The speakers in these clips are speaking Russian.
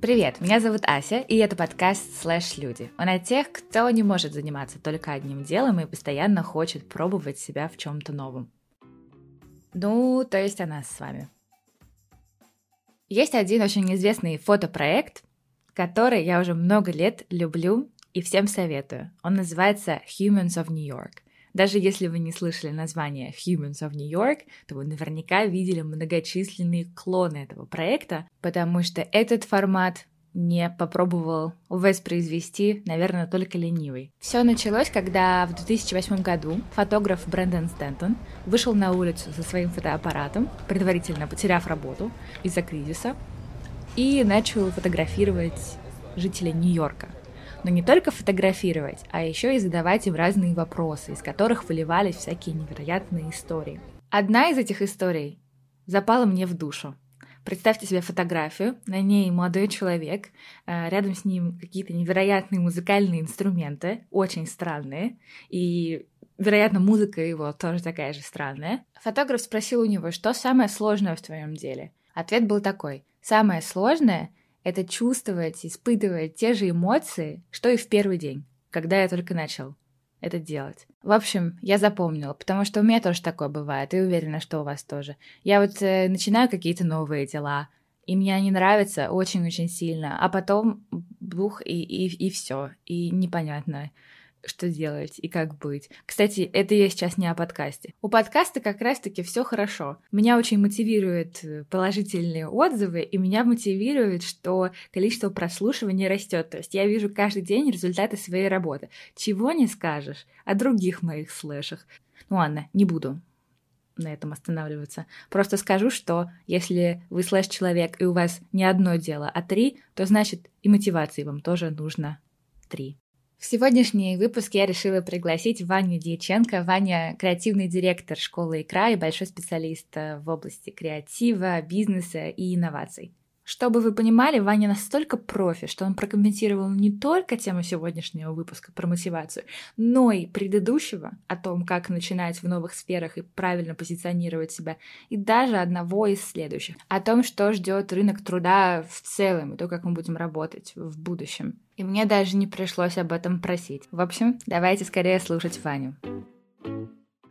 Привет, меня зовут Ася, и это подкаст «Слэш Люди». Он о тех, кто не может заниматься только одним делом и постоянно хочет пробовать себя в чем-то новом. Ну, то есть о нас с вами. Есть один очень известный фотопроект, который я уже много лет люблю и всем советую. Он называется Humans of New York. Даже если вы не слышали название Humans of New York, то вы наверняка видели многочисленные клоны этого проекта, потому что этот формат не попробовал воспроизвести, наверное, только ленивый. Все началось, когда в 2008 году фотограф Брэндон Стэнтон вышел на улицу со своим фотоаппаратом, предварительно потеряв работу из-за кризиса, и начал фотографировать жителей Нью-Йорка но не только фотографировать, а еще и задавать им разные вопросы, из которых выливались всякие невероятные истории. Одна из этих историй запала мне в душу. Представьте себе фотографию, на ней молодой человек, э, рядом с ним какие-то невероятные музыкальные инструменты, очень странные, и, вероятно, музыка его тоже такая же странная. Фотограф спросил у него, что самое сложное в твоем деле. Ответ был такой. Самое сложное это чувствовать, испытывать те же эмоции, что и в первый день, когда я только начал это делать. В общем, я запомнила, потому что у меня тоже такое бывает, и уверена, что у вас тоже. Я вот э, начинаю какие-то новые дела, и мне они нравятся очень-очень сильно, а потом бух, и, и, и все, и непонятно что делать и как быть. Кстати, это я сейчас не о подкасте. У подкаста как раз-таки все хорошо. Меня очень мотивируют э, положительные отзывы, и меня мотивирует, что количество прослушиваний растет. То есть я вижу каждый день результаты своей работы. Чего не скажешь о других моих слэшах. Ну ладно, не буду на этом останавливаться. Просто скажу, что если вы слэш-человек и у вас не одно дело, а три, то значит и мотивации вам тоже нужно три. В сегодняшний выпуск я решила пригласить Ваню Дьяченко. Ваня — креативный директор школы «Икра» и большой специалист э, в области креатива, бизнеса и инноваций. Чтобы вы понимали, Ваня настолько профи, что он прокомментировал не только тему сегодняшнего выпуска про мотивацию, но и предыдущего о том, как начинать в новых сферах и правильно позиционировать себя, и даже одного из следующих, о том, что ждет рынок труда в целом, и то, как мы будем работать в будущем. И мне даже не пришлось об этом просить. В общем, давайте скорее слушать Ваню.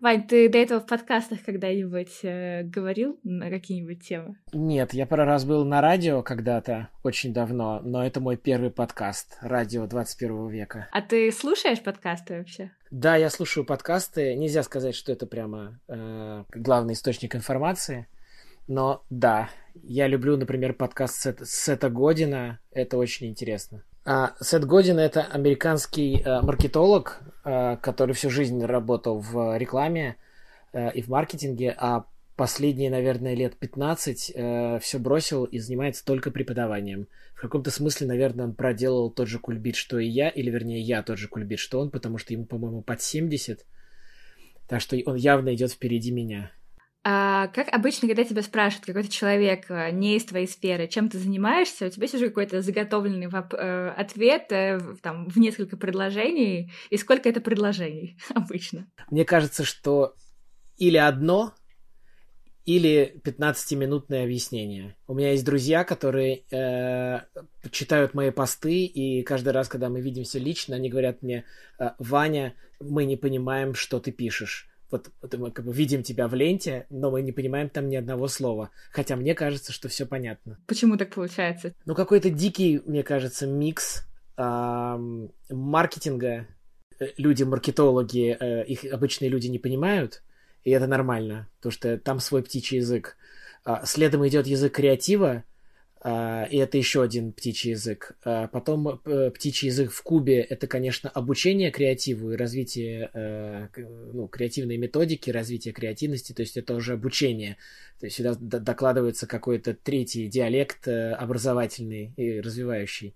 Вань, ты до этого в подкастах когда-нибудь э, говорил на какие-нибудь темы? Нет, я пару раз был на радио когда-то, очень давно, но это мой первый подкаст, радио 21 века. А ты слушаешь подкасты вообще? Да, я слушаю подкасты. Нельзя сказать, что это прямо э, главный источник информации, но да, я люблю, например, подкаст Сет, Сета Година, это очень интересно. А, Сет Годин — это американский а, маркетолог, а, который всю жизнь работал в рекламе и в маркетинге, а последние, наверное, лет 15 э, все бросил и занимается только преподаванием. В каком-то смысле, наверное, он проделал тот же кульбит, что и я, или, вернее, я тот же кульбит, что он, потому что ему, по-моему, под 70. Так что он явно идет впереди меня. А как обычно, когда тебя спрашивают какой-то человек э, не из твоей сферы, чем ты занимаешься, у тебя есть уже какой-то заготовленный э, ответ э, там, в несколько предложений, и сколько это предложений обычно? Мне кажется, что или одно, или 15-минутное объяснение. У меня есть друзья, которые э, читают мои посты, и каждый раз, когда мы видимся лично, они говорят мне, Ваня, мы не понимаем, что ты пишешь вот, вот мы как бы видим тебя в ленте, но мы не понимаем там ни одного слова. Хотя мне кажется, что все понятно. Почему так получается? Ну, какой-то дикий, мне кажется, микс эм, маркетинга. Э, люди, маркетологи, э, их обычные люди не понимают, и это нормально, потому что там свой птичий язык. А следом идет язык креатива, и это еще один птичий язык. Uh, потом uh, птичий язык в кубе это, конечно, обучение креативу и развитие ну, креативной методики, развитие креативности, то есть это уже обучение. То есть сюда докладывается какой-то третий диалект образовательный и развивающий.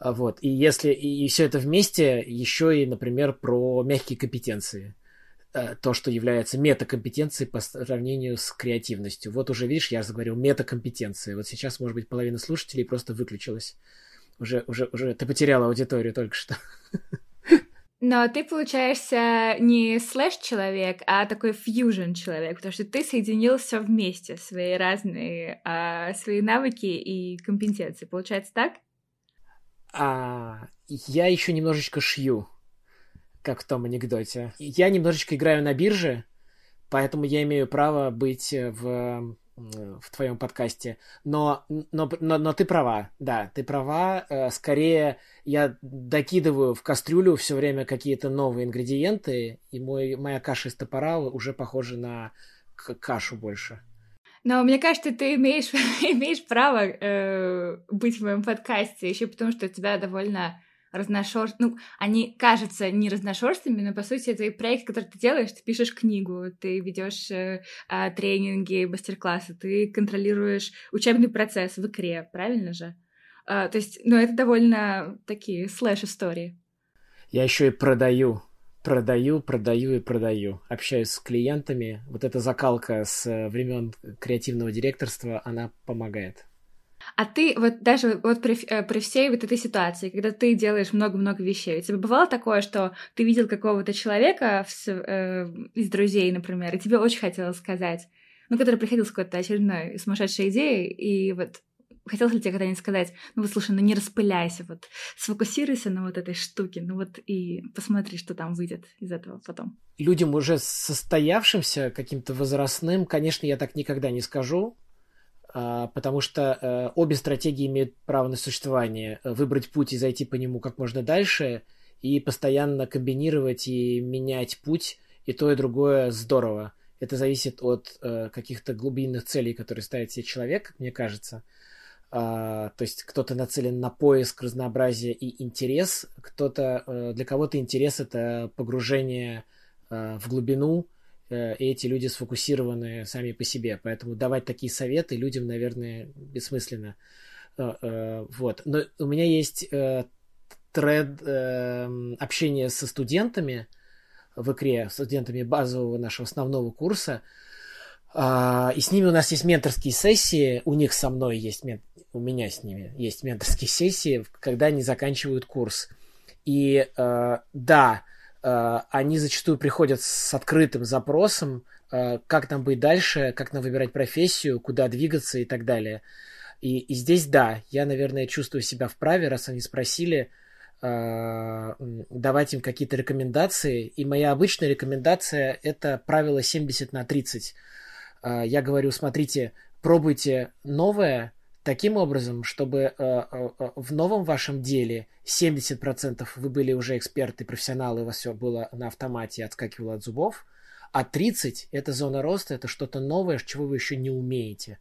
Вот. И если и все это вместе, еще и, например, про мягкие компетенции. Э, то, что является метакомпетенцией по сравнению с креативностью. Вот уже, видишь, я заговорил метакомпетенции. Вот сейчас, может быть, половина слушателей просто выключилась. Уже, уже, уже ты потеряла аудиторию только что. Но ты получаешься не слэш-человек, а такой фьюжн-человек, потому что ты соединил все вместе, свои разные, а, свои навыки и компетенции. Получается так? А, я еще немножечко шью, как в том анекдоте. Я немножечко играю на бирже, поэтому я имею право быть в в твоем подкасте. Но, но, но, но ты права, да, ты права. Э, скорее, я докидываю в кастрюлю все время какие-то новые ингредиенты, и мой, моя каша из топора уже похожа на кашу больше. Но мне кажется, ты имеешь, имеешь право э, быть в моем подкасте, еще потому что у тебя довольно разношерстные, ну, они кажутся не разношерстными, но по сути это и проект, который ты делаешь, ты пишешь книгу, ты ведешь э, э, тренинги, мастер-классы, ты контролируешь учебный процесс в икре, правильно же? Э, то есть, ну, это довольно такие слэш-истории. Я еще и продаю, продаю, продаю и продаю. Общаюсь с клиентами. Вот эта закалка с э, времен креативного директорства, она помогает. А ты вот даже вот при, э, при всей вот этой ситуации, когда ты делаешь много-много вещей, у тебя бывало такое, что ты видел какого-то человека в, э, из друзей, например, и тебе очень хотелось сказать, ну, который приходил с какой-то очередной сумасшедшей идеей, и вот хотелось ли тебе когда-нибудь сказать, ну вот слушай, ну не распыляйся, вот сфокусируйся на вот этой штуке, ну вот и посмотри, что там выйдет из этого потом. Людям уже состоявшимся, каким-то возрастным, конечно, я так никогда не скажу, потому что э, обе стратегии имеют право на существование. Выбрать путь и зайти по нему как можно дальше, и постоянно комбинировать и менять путь, и то, и другое здорово. Это зависит от э, каких-то глубинных целей, которые ставит себе человек, мне кажется. А, то есть кто-то нацелен на поиск разнообразия и интерес, кто-то э, для кого-то интерес это погружение в глубину, Э, и эти люди сфокусированы сами по себе. Поэтому давать такие советы людям, наверное, бессмысленно. Э, э, вот. Но у меня есть тред общения со студентами в икре, студентами базового нашего основного курса. А, и с ними у нас есть менторские сессии, у них со мной есть, у меня с ними есть менторские сессии, когда они заканчивают курс. И да, Э, они зачастую приходят с открытым запросом, э, как нам быть дальше, как нам выбирать профессию, куда двигаться и так далее. И, и здесь, да, я, наверное, чувствую себя вправе, раз они спросили, э, давать им какие-то рекомендации. И моя обычная рекомендация – это правило 70 на 30. Я говорю, смотрите, пробуйте новое, таким образом, чтобы э, э, э в новом вашем деле 70% вы были уже эксперты, профессионалы, у вас все было на автомате, отскакивало от зубов, а 30% это зона роста, это что-то новое, чего вы еще не умеете.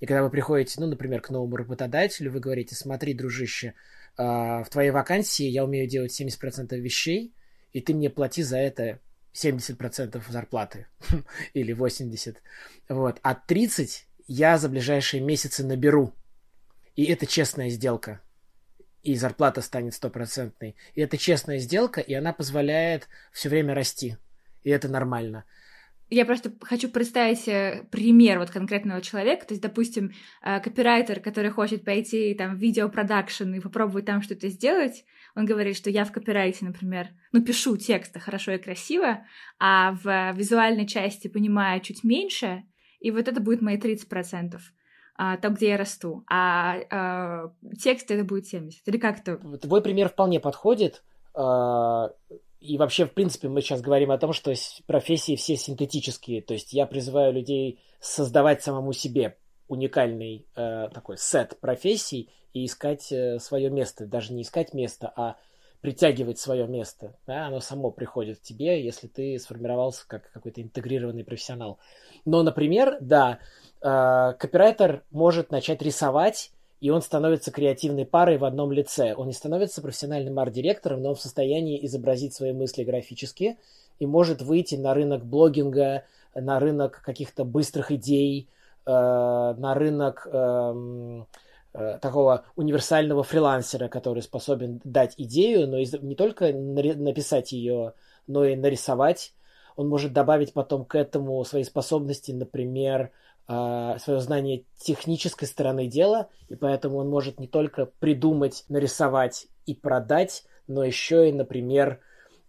И когда вы приходите, ну, например, к новому работодателю, вы говорите, смотри, дружище, в твоей вакансии я умею делать 70% вещей, и ты мне плати за это 70% зарплаты или 80%. Вот. А 30% я за ближайшие месяцы наберу. И это честная сделка. И зарплата станет стопроцентной. И это честная сделка, и она позволяет все время расти. И это нормально. Я просто хочу представить э, пример вот конкретного человека. То есть, допустим, э, копирайтер, который хочет пойти там в видеопродакшн и попробовать там что-то сделать, он говорит, что я в копирайте, например, ну, пишу тексты хорошо и красиво, а в визуальной части понимаю чуть меньше, и вот это будет мои 30%. А, там, где я расту, а, а текст это будет 70. Или как то Твой пример вполне подходит. А, и вообще, в принципе, мы сейчас говорим о том, что профессии все синтетические. То есть я призываю людей создавать самому себе уникальный э, такой сет профессий и искать э, свое место. Даже не искать место, а притягивать свое место. Да? Оно само приходит к тебе, если ты сформировался как какой-то интегрированный профессионал. Но, например, да, э, копирайтер может начать рисовать, и он становится креативной парой в одном лице. Он не становится профессиональным арт-директором, но он в состоянии изобразить свои мысли графически и может выйти на рынок блогинга, на рынок каких-то быстрых идей, э, на рынок Э, такого универсального фрилансера, который способен дать идею, но не только написать ее, но и нарисовать. Он может добавить потом к этому свои способности, например, э, свое знание технической стороны дела, и поэтому он может не только придумать, нарисовать и продать, но еще и, например,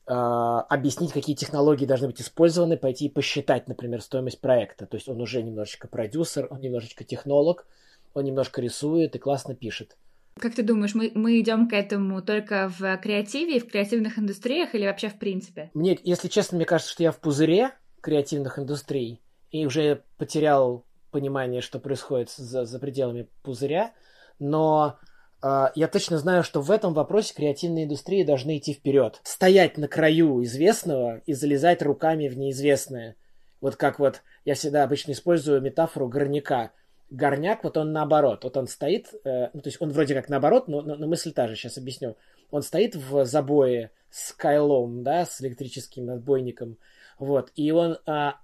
объяснить, какие технологии должны быть использованы, пойти и посчитать, например, стоимость проекта. То есть он уже немножечко продюсер, он немножечко технолог, он немножко рисует и классно пишет. Как ты думаешь, мы, мы идем к этому только в креативе и в креативных индустриях или вообще в принципе? Мне, если честно, мне кажется, что я в пузыре креативных индустрий и уже потерял понимание, что происходит за, за пределами пузыря, но э, я точно знаю, что в этом вопросе креативные индустрии должны идти вперед. Стоять на краю известного и залезать руками в неизвестное. Вот как вот я всегда обычно использую метафору горняка. Горняк, вот он наоборот. Вот он стоит, э, ну, то есть он вроде как наоборот, но, но, но мысль та же, сейчас объясню. Он стоит в забое с кайлом, да, с электрическим отбойником, вот, и он а,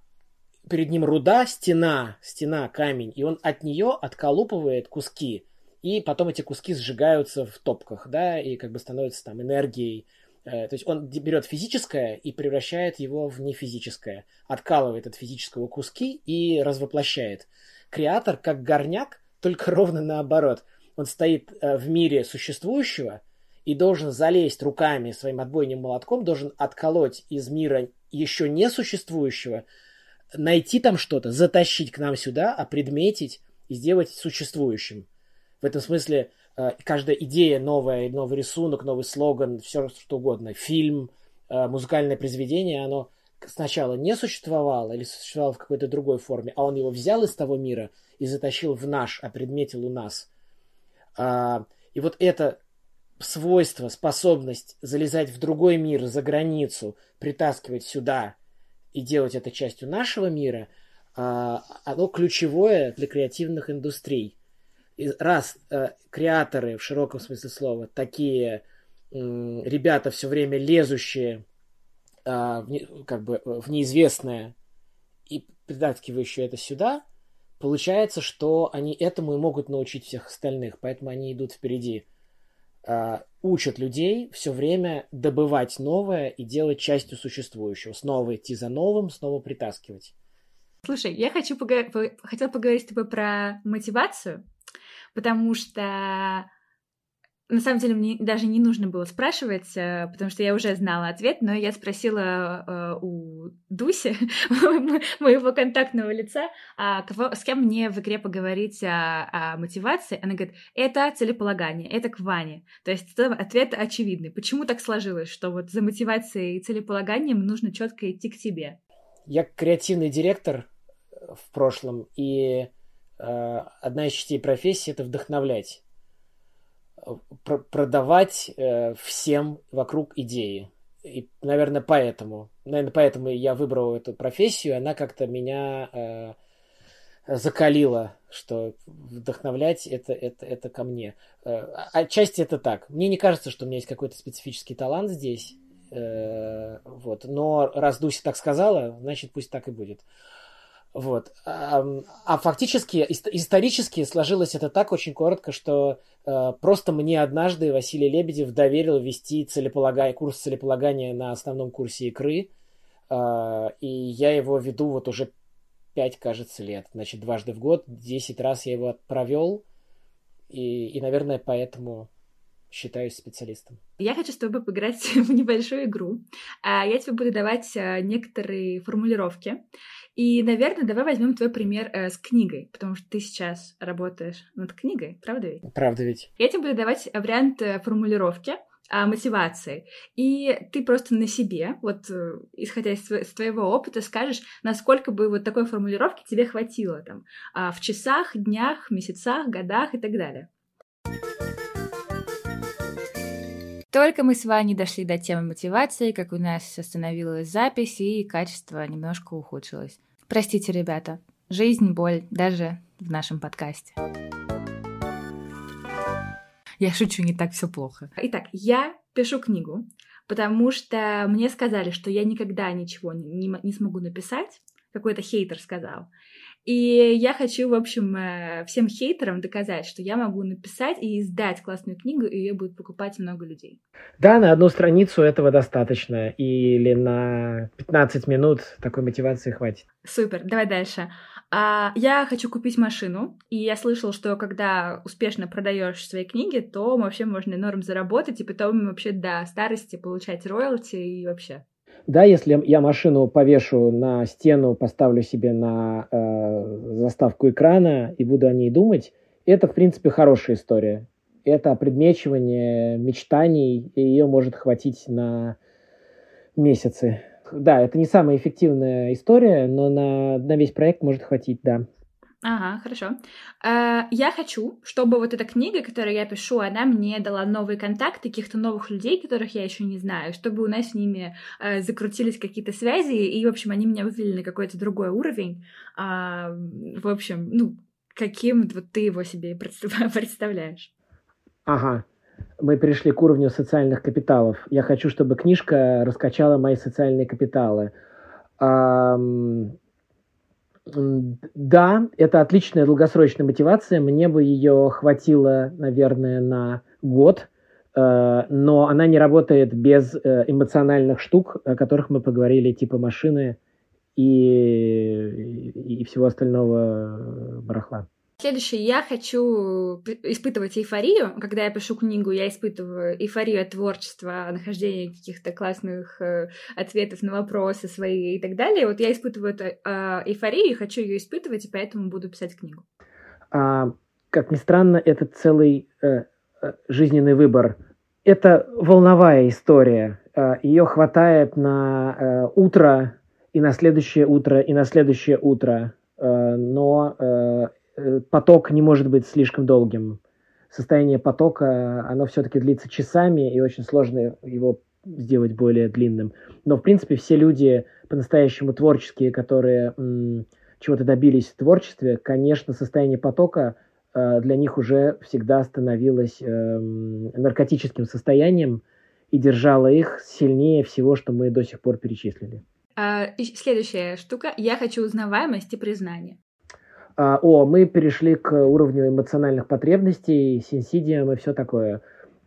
перед ним руда, стена, стена, камень, и он от нее отколупывает куски, и потом эти куски сжигаются в топках, да, и как бы становятся там энергией. Э, то есть он берет физическое и превращает его в нефизическое, откалывает от физического куски и развоплощает. Креатор как горняк, только ровно наоборот. Он стоит э, в мире существующего и должен залезть руками своим отбойным молотком, должен отколоть из мира еще не существующего найти там что-то, затащить к нам сюда, опредметить и сделать существующим. В этом смысле э, каждая идея новая, новый рисунок, новый слоган, все что угодно, фильм, э, музыкальное произведение, оно сначала не существовало или существовало в какой-то другой форме, а он его взял из того мира и затащил в наш, опредметил у нас. А, и вот это свойство, способность залезать в другой мир, за границу, притаскивать сюда – и делать это частью нашего мира, а, оно ключевое для креативных индустрий. И раз э, креаторы в широком смысле слова такие ребята все время лезущие а, как бы в неизвестное и притаскивающие это сюда, получается, что они этому и могут научить всех остальных, поэтому они идут впереди. А, учат людей все время добывать новое и делать частью существующего. Снова идти за новым, снова притаскивать. Слушай, я хочу пога... хотела поговорить с тобой про мотивацию, потому что на самом деле мне даже не нужно было спрашивать, э, потому что я уже знала ответ, но я спросила э, у Дуси, моего контактного лица, а кого, с кем мне в игре поговорить о, о мотивации. Она говорит, это целеполагание, это к Ване. То есть ответ очевидный. Почему так сложилось, что вот за мотивацией и целеполаганием нужно четко идти к тебе? Я креативный директор в прошлом, и э, одна из частей профессии — это вдохновлять пр продавать э, всем вокруг идеи. И, наверное, поэтому, наверное, поэтому я выбрал эту профессию, она как-то меня э, закалила, что вдохновлять это, это, это ко мне. Э, отчасти это так. Мне не кажется, что у меня есть какой-то специфический талант здесь. Э, вот. Но раз Дуся так сказала, значит, пусть так и будет. Вот. А, а фактически, исторически сложилось это так очень коротко, что э, просто мне однажды Василий Лебедев доверил вести целеполагание, курс целеполагания на основном курсе икры. Э, и я его веду вот уже пять, кажется, лет. Значит, дважды в год, десять раз я его провел. И, и, наверное, поэтому считаюсь специалистом. Я хочу с тобой поиграть в небольшую игру. А, я тебе буду давать э, некоторые формулировки. И, наверное, давай возьмем твой пример э, с книгой, потому что ты сейчас работаешь над книгой, правда ведь? Правда ведь. Я тебе буду давать вариант э, формулировки а, мотивации. И ты просто на себе, вот э, исходя из, из твоего опыта, скажешь, насколько бы вот такой формулировки тебе хватило там а, в часах, днях, месяцах, годах и так далее. Только мы с Ваней дошли до темы мотивации, как у нас остановилась запись, и качество немножко ухудшилось. Простите, ребята, жизнь, боль, даже в нашем подкасте. Я шучу, не так все плохо. Итак, я пишу книгу, потому что мне сказали, что я никогда ничего не, не смогу написать. Какой-то хейтер сказал. И я хочу, в общем, э, всем хейтерам доказать, что я могу написать и издать классную книгу, и ее будет покупать много людей. Да, на одну страницу этого достаточно. Или на 15 минут такой мотивации хватит. Супер, давай дальше. А, я хочу купить машину, и я слышала, что когда успешно продаешь свои книги, то вообще можно норм заработать, и потом вообще до старости получать роялти и вообще. Да, если я машину повешу на стену, поставлю себе на э, заставку экрана и буду о ней думать, это, в принципе, хорошая история. Это предмечивание мечтаний, и ее может хватить на месяцы. Да, это не самая эффективная история, но на, на весь проект может хватить, да. Ага, хорошо. Э, я хочу, чтобы вот эта книга, которую я пишу, она мне дала новые контакты каких-то новых людей, которых я еще не знаю, чтобы у нас с ними э, закрутились какие-то связи, и, в общем, они меня вывели на какой-то другой уровень. А, в общем, ну, каким вот ты его себе представляешь. Ага. Мы пришли к уровню социальных капиталов. Я хочу, чтобы книжка раскачала мои социальные капиталы. Да, это отличная долгосрочная мотивация. Мне бы ее хватило, наверное, на год, э, но она не работает без э, эмоциональных штук, о которых мы поговорили, типа машины и, и всего остального барахла. Следующее, я хочу испытывать эйфорию. Когда я пишу книгу, я испытываю эйфорию от творчества, нахождения каких-то классных э, ответов на вопросы свои и так далее. Вот я испытываю эту э, эйфорию и хочу ее испытывать, и поэтому буду писать книгу. А, как ни странно, это целый э, э жизненный выбор. Это волновая история. Э, ее хватает на э, утро, и на следующее утро, и на следующее утро. Э, но э, Э, поток не может быть слишком долгим. Состояние потока, оно все-таки длится часами, и очень сложно его сделать более длинным. Но, в принципе, все люди по-настоящему творческие, которые м, чего-то добились в творчестве, конечно, состояние потока э, для них уже всегда становилось э, наркотическим состоянием и держало их сильнее всего, что мы до сих пор перечислили. А, следующая штука. Я хочу узнаваемость и признание. А, о, мы перешли к уровню эмоциональных потребностей, синсидиум и все такое.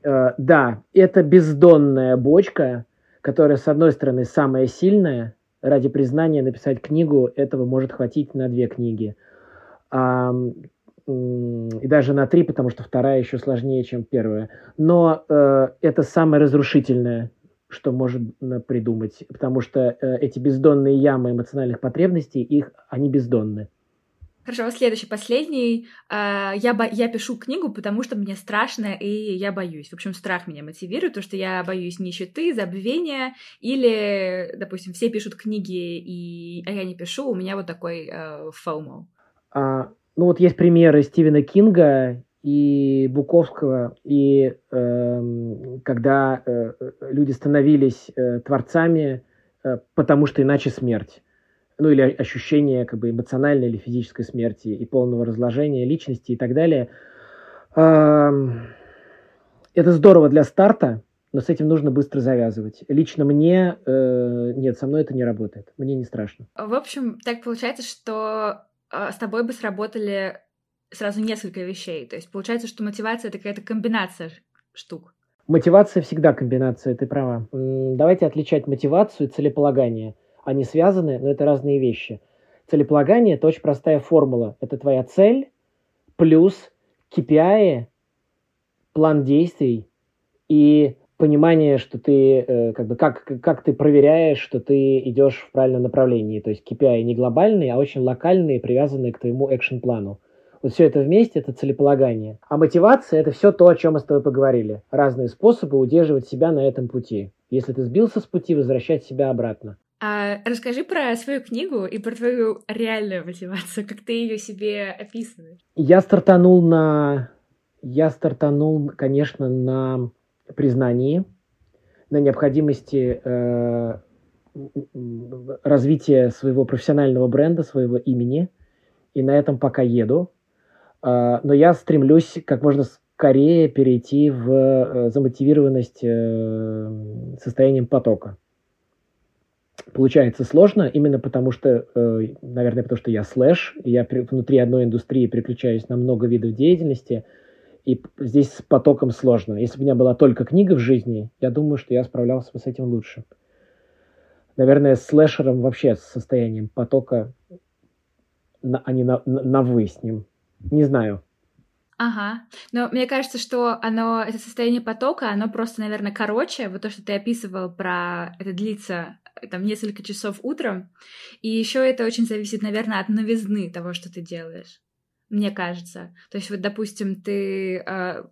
А, да, это бездонная бочка, которая, с одной стороны, самая сильная. Ради признания написать книгу этого может хватить на две книги. И даже на три, потому что вторая еще сложнее, чем первая. Но э, это самое разрушительное, что можно придумать, потому что э, эти бездонные ямы эмоциональных потребностей, их, они бездонны. Хорошо, следующий, последний. А, я, бо... я пишу книгу, потому что мне страшно, и я боюсь. В общем, страх меня мотивирует, потому что я боюсь нищеты, забвения, или, допустим, все пишут книги, и... а я не пишу, у меня вот такой э. А, ну вот есть примеры Стивена Кинга и Буковского, и э, когда э, люди становились э, творцами, э, потому что иначе смерть ну или ощущение как бы эмоциональной или физической смерти и полного разложения личности и так далее. Это здорово для старта, но с этим нужно быстро завязывать. Лично мне э, нет, со мной это не работает. Мне не страшно. В общем, так получается, что э, с тобой бы сработали сразу несколько вещей. То есть получается, что мотивация это какая-то комбинация штук. Мотивация всегда комбинация, ты права. Давайте отличать мотивацию и целеполагание они связаны, но это разные вещи. Целеполагание – это очень простая формула. Это твоя цель плюс KPI, план действий и понимание, что ты, э, как бы, как, как ты проверяешь, что ты идешь в правильном направлении. То есть KPI не глобальные, а очень локальные, привязанные к твоему экшн-плану. Вот все это вместе – это целеполагание. А мотивация – это все то, о чем мы с тобой поговорили. Разные способы удерживать себя на этом пути. Если ты сбился с пути, возвращать себя обратно. А расскажи про свою книгу и про твою реальную мотивацию, как ты ее себе описываешь. Я стартанул на... Я стартанул, конечно, на признании, на необходимости э, развития своего профессионального бренда, своего имени, и на этом пока еду. Э, но я стремлюсь как можно скорее перейти в э, замотивированность э, состоянием потока получается сложно, именно потому что, э, наверное, потому что я слэш, я внутри одной индустрии переключаюсь на много видов деятельности, и здесь с потоком сложно. Если бы у меня была только книга в жизни, я думаю, что я справлялся бы с этим лучше. Наверное, с слэшером вообще с состоянием потока на, а не на, на, на «вы» с ним. Не знаю. Ага. Но мне кажется, что оно, это состояние потока, оно просто, наверное, короче. Вот то, что ты описывал про это длится там несколько часов утром. И еще это очень зависит, наверное, от новизны того, что ты делаешь. Мне кажется. То есть, вот, допустим, ты э,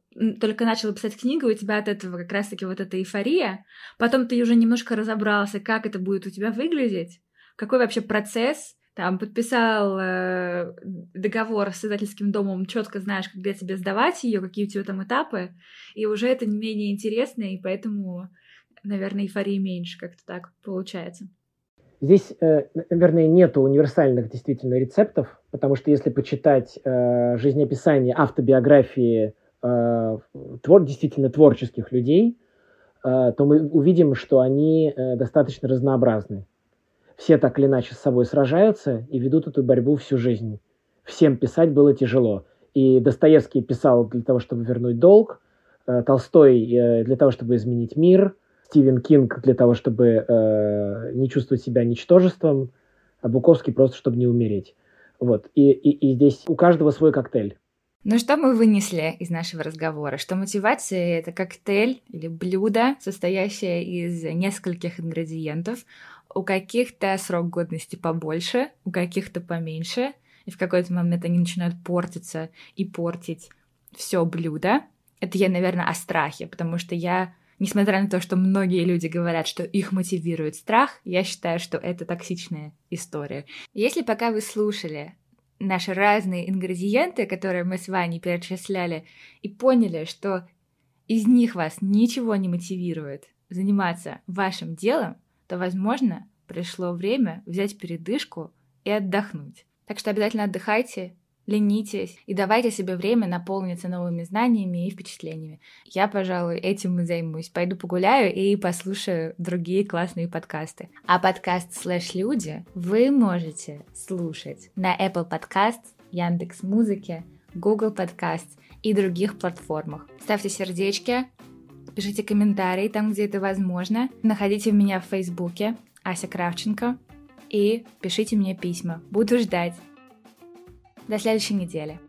только начал писать книгу, у тебя от этого как раз-таки вот эта эйфория. Потом ты уже немножко разобрался, как это будет у тебя выглядеть, какой вообще процесс там подписал э, договор с издательским домом, четко знаешь, когда тебе сдавать ее, какие у тебя там этапы, и уже это не менее интересно, и поэтому, наверное, эйфории меньше, как-то так получается. Здесь, э, наверное, нет универсальных действительно рецептов, потому что если почитать э, жизнеописание, автобиографии э, твор, действительно творческих людей, то мы увидим, что они достаточно разнообразны все так или иначе с собой сражаются и ведут эту борьбу всю жизнь. Всем писать было тяжело. И Достоевский писал для того, чтобы вернуть долг, Толстой для того, чтобы изменить мир, Стивен Кинг для того, чтобы э, не чувствовать себя ничтожеством, а Буковский просто, чтобы не умереть. Вот. И, и, и здесь у каждого свой коктейль. Ну что мы вынесли из нашего разговора? Что мотивация — это коктейль или блюдо, состоящее из нескольких ингредиентов, у каких-то срок годности побольше, у каких-то поменьше, и в какой-то момент они начинают портиться и портить все блюдо. Это я, наверное, о страхе, потому что я, несмотря на то, что многие люди говорят, что их мотивирует страх, я считаю, что это токсичная история. Если пока вы слушали наши разные ингредиенты, которые мы с вами перечисляли, и поняли, что из них вас ничего не мотивирует заниматься вашим делом, то, возможно, пришло время взять передышку и отдохнуть. Так что обязательно отдыхайте, ленитесь и давайте себе время наполниться новыми знаниями и впечатлениями. Я, пожалуй, этим и займусь. Пойду погуляю и послушаю другие классные подкасты. А подкаст «Слэш Люди» вы можете слушать на Apple Podcast, Яндекс Музыке, Google Podcast и других платформах. Ставьте сердечки, пишите комментарии там, где это возможно. Находите меня в Фейсбуке, Ася Кравченко, и пишите мне письма. Буду ждать. До следующей недели.